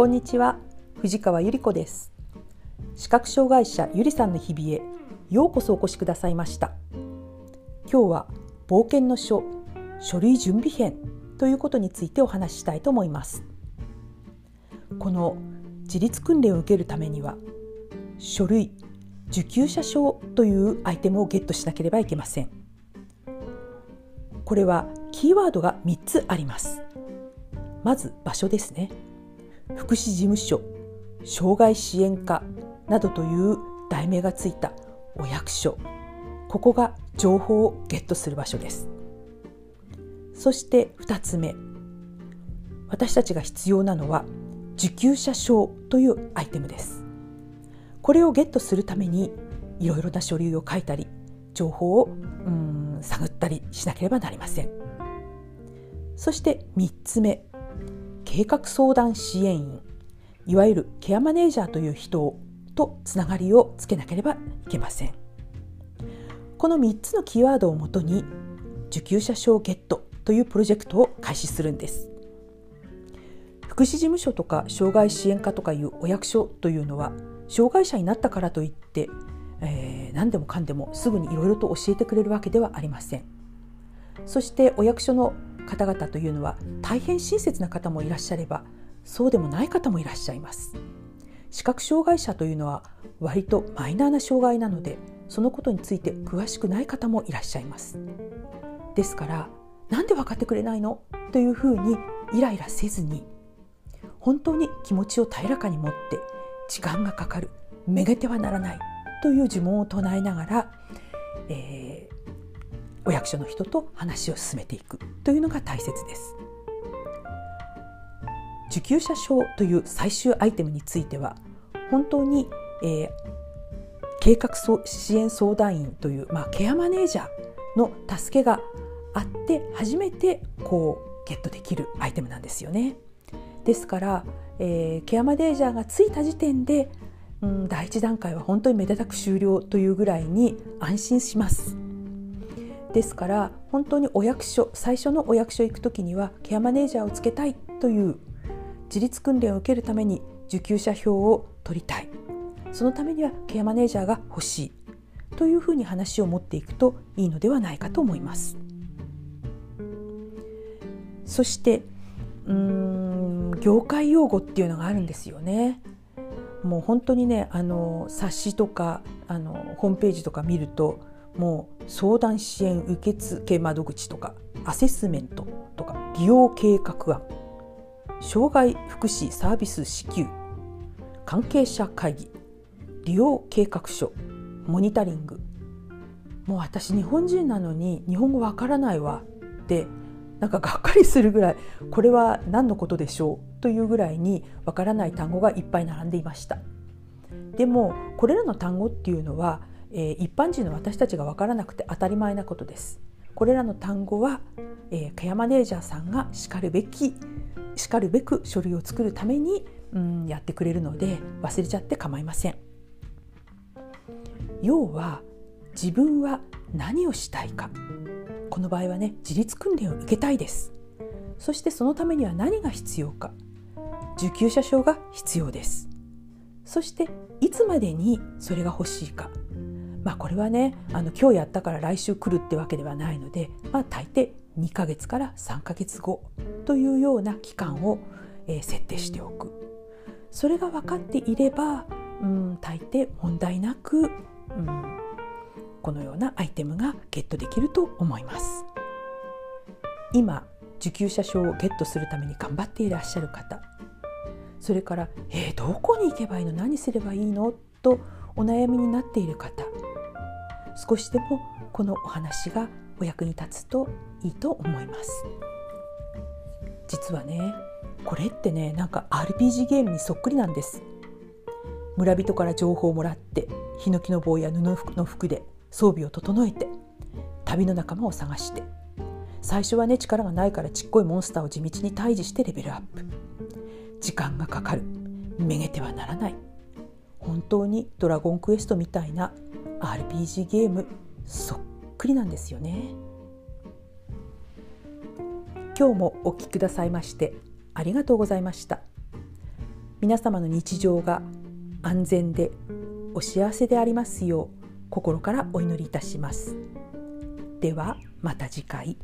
こんにちは藤川ゆり子です。視覚障害者ゆりさんの日々へようこそお越しくださいました。今日は冒険の書書類準備編ということについてお話ししたいと思います。この自立訓練を受けるためには書類受給者証というアイテムをゲットしなければいけません。これはキーワードが3つあります。まず場所ですね。福祉事務所障害支援課などという題名がついたお役所。ここが情報をゲットする場所です。そして2つ目。私たちが必要なのは受給者証というアイテムです。これをゲットするためにいろいろな書類を書いたり情報をうん探ったりしなければなりません。そして3つ目。計画相談支援員いわゆるケアマネージャーという人とつながりをつけなければいけません。この3つのキーワードをもとに受給者証ゲットというプロジェクトを開始するんです。福祉事務所とか障害支援課とかいうお役所というのは障害者になったからといって、えー、何でもかんでもすぐにいろいろと教えてくれるわけではありません。そしてお役所の方々というのは大変親切な方もいらっしゃればそうでもない方もいらっしゃいます。視覚障害者というのは割とマイナーな障害なのでそのことについて詳しくない方もいらっしゃいます。ですからなんで分かってくれないの？というふうにイライラせずに本当に気持ちを平らかに持って時間がかかるめげてはならないという呪文を唱えながら、えー、お役所の人と話を進めていくというのが大切です。受給者証という最終アイテムについては本当に、えー、計画支援相談員という、まあ、ケアマネージャーの助けがあって初めてこうゲットできるアイテムなんですよね。ですから、えー、ケアマネージャーがついた時点で、うん、第一段階は本当にめでたく終了というぐらいに安心します。ですから本当にお役所最初のお役所行く時にはケアマネージャーをつけたいという自立訓練を受けるために受給者票を取りたいそのためにはケアマネージャーが欲しいというふうに話を持っていくといいのではないかと思います。そしてうーん業界用語っていうのがあるんですよね。もう本当にねあの冊子とかあのホームページとか見るともう相談支援受付窓口とかアセスメントとか利用計画案障害福祉サービス支給関係者会議利用計画書モニタリング。もう私日本人なのに日本語わからないわ。ってなんかがっかりするぐらいこれは何のことでしょうというぐらいにわからない単語がいっぱい並んでいました。でもこれらの単語っていうのはえー、一般人の私たちが分からなくて当たり前なことです。これらの単語は、えー、ケアマネージャーさんがしかるべきしかるべく書類を作るために、うん、やってくれるので忘れちゃって構いません。要は自分は何をしたいか。この場合はね自立訓練を受けたいです。そしてそのためには何が必要か。受給者証が必要です。そしていつまでにそれが欲しいか。まあ、これはねあの今日やったから来週来るってわけではないので、まあ、大抵2ヶ月から3ヶ月後というような期間を、えー、設定しておく。それが分かっていれば、うん、大抵問題なく、うん、このようなアイテムがゲットできると思います。今受給者証をゲットするために頑張っていらっしゃる方。それから「えー、どこに行けばいいの？何すればいいの?」とお悩みになっている方少しでもこのお話がお役に立つといいと思います。実はねこれってねなんか RPG ゲームにそっくりなんです。村人から情報をもらってヒノキの棒や布の服で装備を整えて旅の仲間を探して最初はね力がないからちっこいモンスターを地道に退治してレベルアップ。時間がかかる。めげてはならない。本当にドラゴンクエストみたいな RPG ゲームそっくりなんですよね今日もお聴きくださいましてありがとうございました皆様の日常が安全でお幸せでありますよう心からお祈りいたします。ではまた次回。